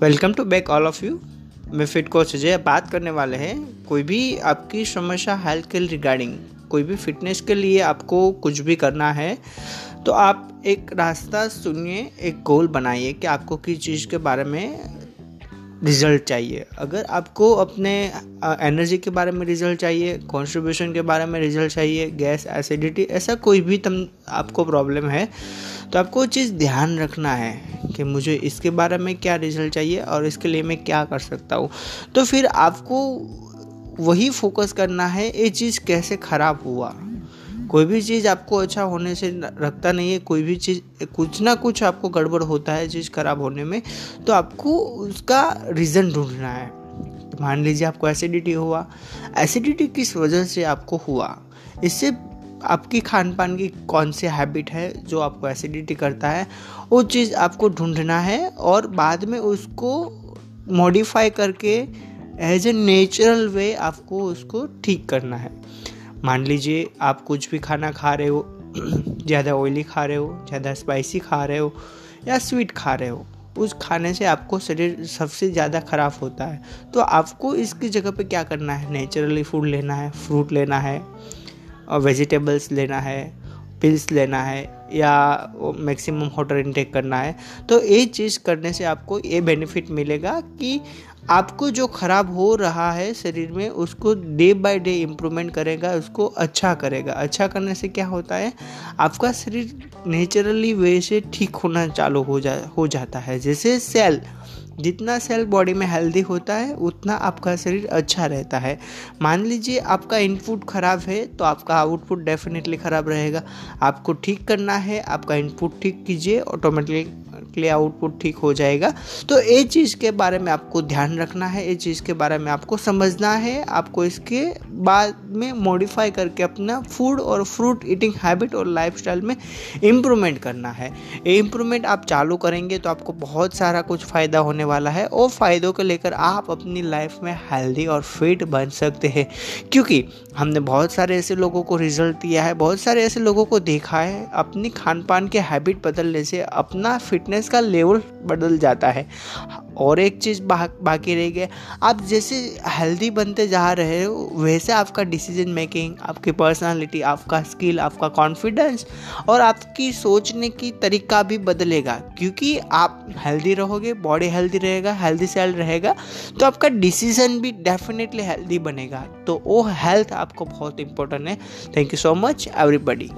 Welcome to back all of you. मैं fit coach Ajay, बात करने वाले हैं कोई भी आपकी समस्या हेल्थ के रिगार्डिंग, कोई भी फिटनेस के लिए आपको कुछ भी करना है तो आप एक रास्ता सुनिए, एक गोल बनाइए कि आपको किस चीज़ के बारे में रिज़ल्ट चाहिए। अगर आपको अपने एनर्जी के बारे में रिज़ल्ट चाहिए कॉन्स्ट्रीब्यूशन के बारे में रिज़ल्ट चाहिए गैस एसिडिटी ऐसा कोई भी तम, आपको प्रॉब्लम है तो आपको चीज़ ध्यान रखना है कि मुझे इसके बारे में क्या रिज़ल्ट चाहिए और इसके लिए मैं क्या कर सकता हूँ। तो फिर आपको वही फोकस करना है, ये चीज़ कैसे ख़राब हुआ। कोई भी चीज़ आपको अच्छा होने से रखता नहीं है, कोई भी चीज़, कुछ ना कुछ आपको गड़बड़ होता है, चीज़ खराब होने में तो आपको उसका रीज़न ढूंढना है। तो मान लीजिए आपको एसिडिटी हुआ। एसिडिटी किस वजह से आपको हुआ? इससे आपकी खान पान की कौन सी हैबिट है जो आपको एसिडिटी करता है? वो चीज़ आपको ढूंढना है और बाद में उसको मॉडिफाई करके एज ए नेचुरल वे आपको उसको ठीक करना है। मान लीजिए आप कुछ भी खाना खा रहे हो, ज़्यादा ऑयली खा रहे हो, ज़्यादा स्पाइसी खा रहे हो, या स्वीट खा रहे हो, उस खाने से आपको शरीर सबसे ज़्यादा ख़राब होता है। तो आपको इसकी जगह पे क्या करना है? नेचुरली फ़ूड लेना है फ्रूट लेना है, और वेजिटेबल्स लेना है पिल्स लेना है, या मैक्सिमम वाटर इनटेक करना है। तो ये चीज़ करने से आपको ये बेनिफिट मिलेगा कि आपको जो ख़राब हो रहा है शरीर में, उसको डे बाय डे इम्प्रूवमेंट करेगा, उसको अच्छा करेगा। अच्छा करने से क्या होता है? आपका शरीर नेचुरली वे से ठीक होना चालू हो जा, हो जाता है। जैसे सेल जितना सेल बॉडी में हेल्दी होता है, उतना आपका शरीर अच्छा रहता है। मान लीजिए आपका इनपुट ख़राब है तो आपका आउटपुट डेफिनेटली ख़राब रहेगा। आपको ठीक करना है, आपका इनपुट ठीक कीजिए ऑटोमेटिकली आउटपुट ठीक हो जाएगा। तो ये चीज़ के बारे में आपको ध्यान रखना है, ये चीज़ के बारे में आपको समझना है। आपको इसके बाद में मॉडिफाई करके अपना फ़ूड और फ्रूट ईटिंग हैबिट और लाइफस्टाइल में इम्प्रूवमेंट करना है। ये इम्प्रूवमेंट आप चालू करेंगे तो आपको बहुत सारा कुछ फ़ायदा होने वाला है और फ़ायदों को लेकर आप अपनी लाइफ में हेल्दी और फिट बन सकते हैं। क्योंकि हमने बहुत सारे ऐसे लोगों को रिज़ल्ट दिया है, बहुत सारे ऐसे लोगों को देखा है, अपनी खान पान के हैबिट बदलने से अपना फिटनेस का लेवल बदल जाता है। और एक चीज़ बा, बाकी रह गया आप जैसे हेल्दी बनते जा रहे हो वैसे आपका डिसीज़न मेकिंग आपकी पर्सनालिटी आपका स्किल आपका कॉन्फिडेंस और आपकी सोचने की तरीका भी बदलेगा। क्योंकि आप हेल्दी रहोगे बॉडी हेल्दी रहेगा हेल्दी सेल रहेगा तो आपका डिसीज़न भी डेफिनेटली हेल्दी बनेगा। तो वो हेल्थ आपको बहुत इंपॉर्टेंट है। Thank you so much everybody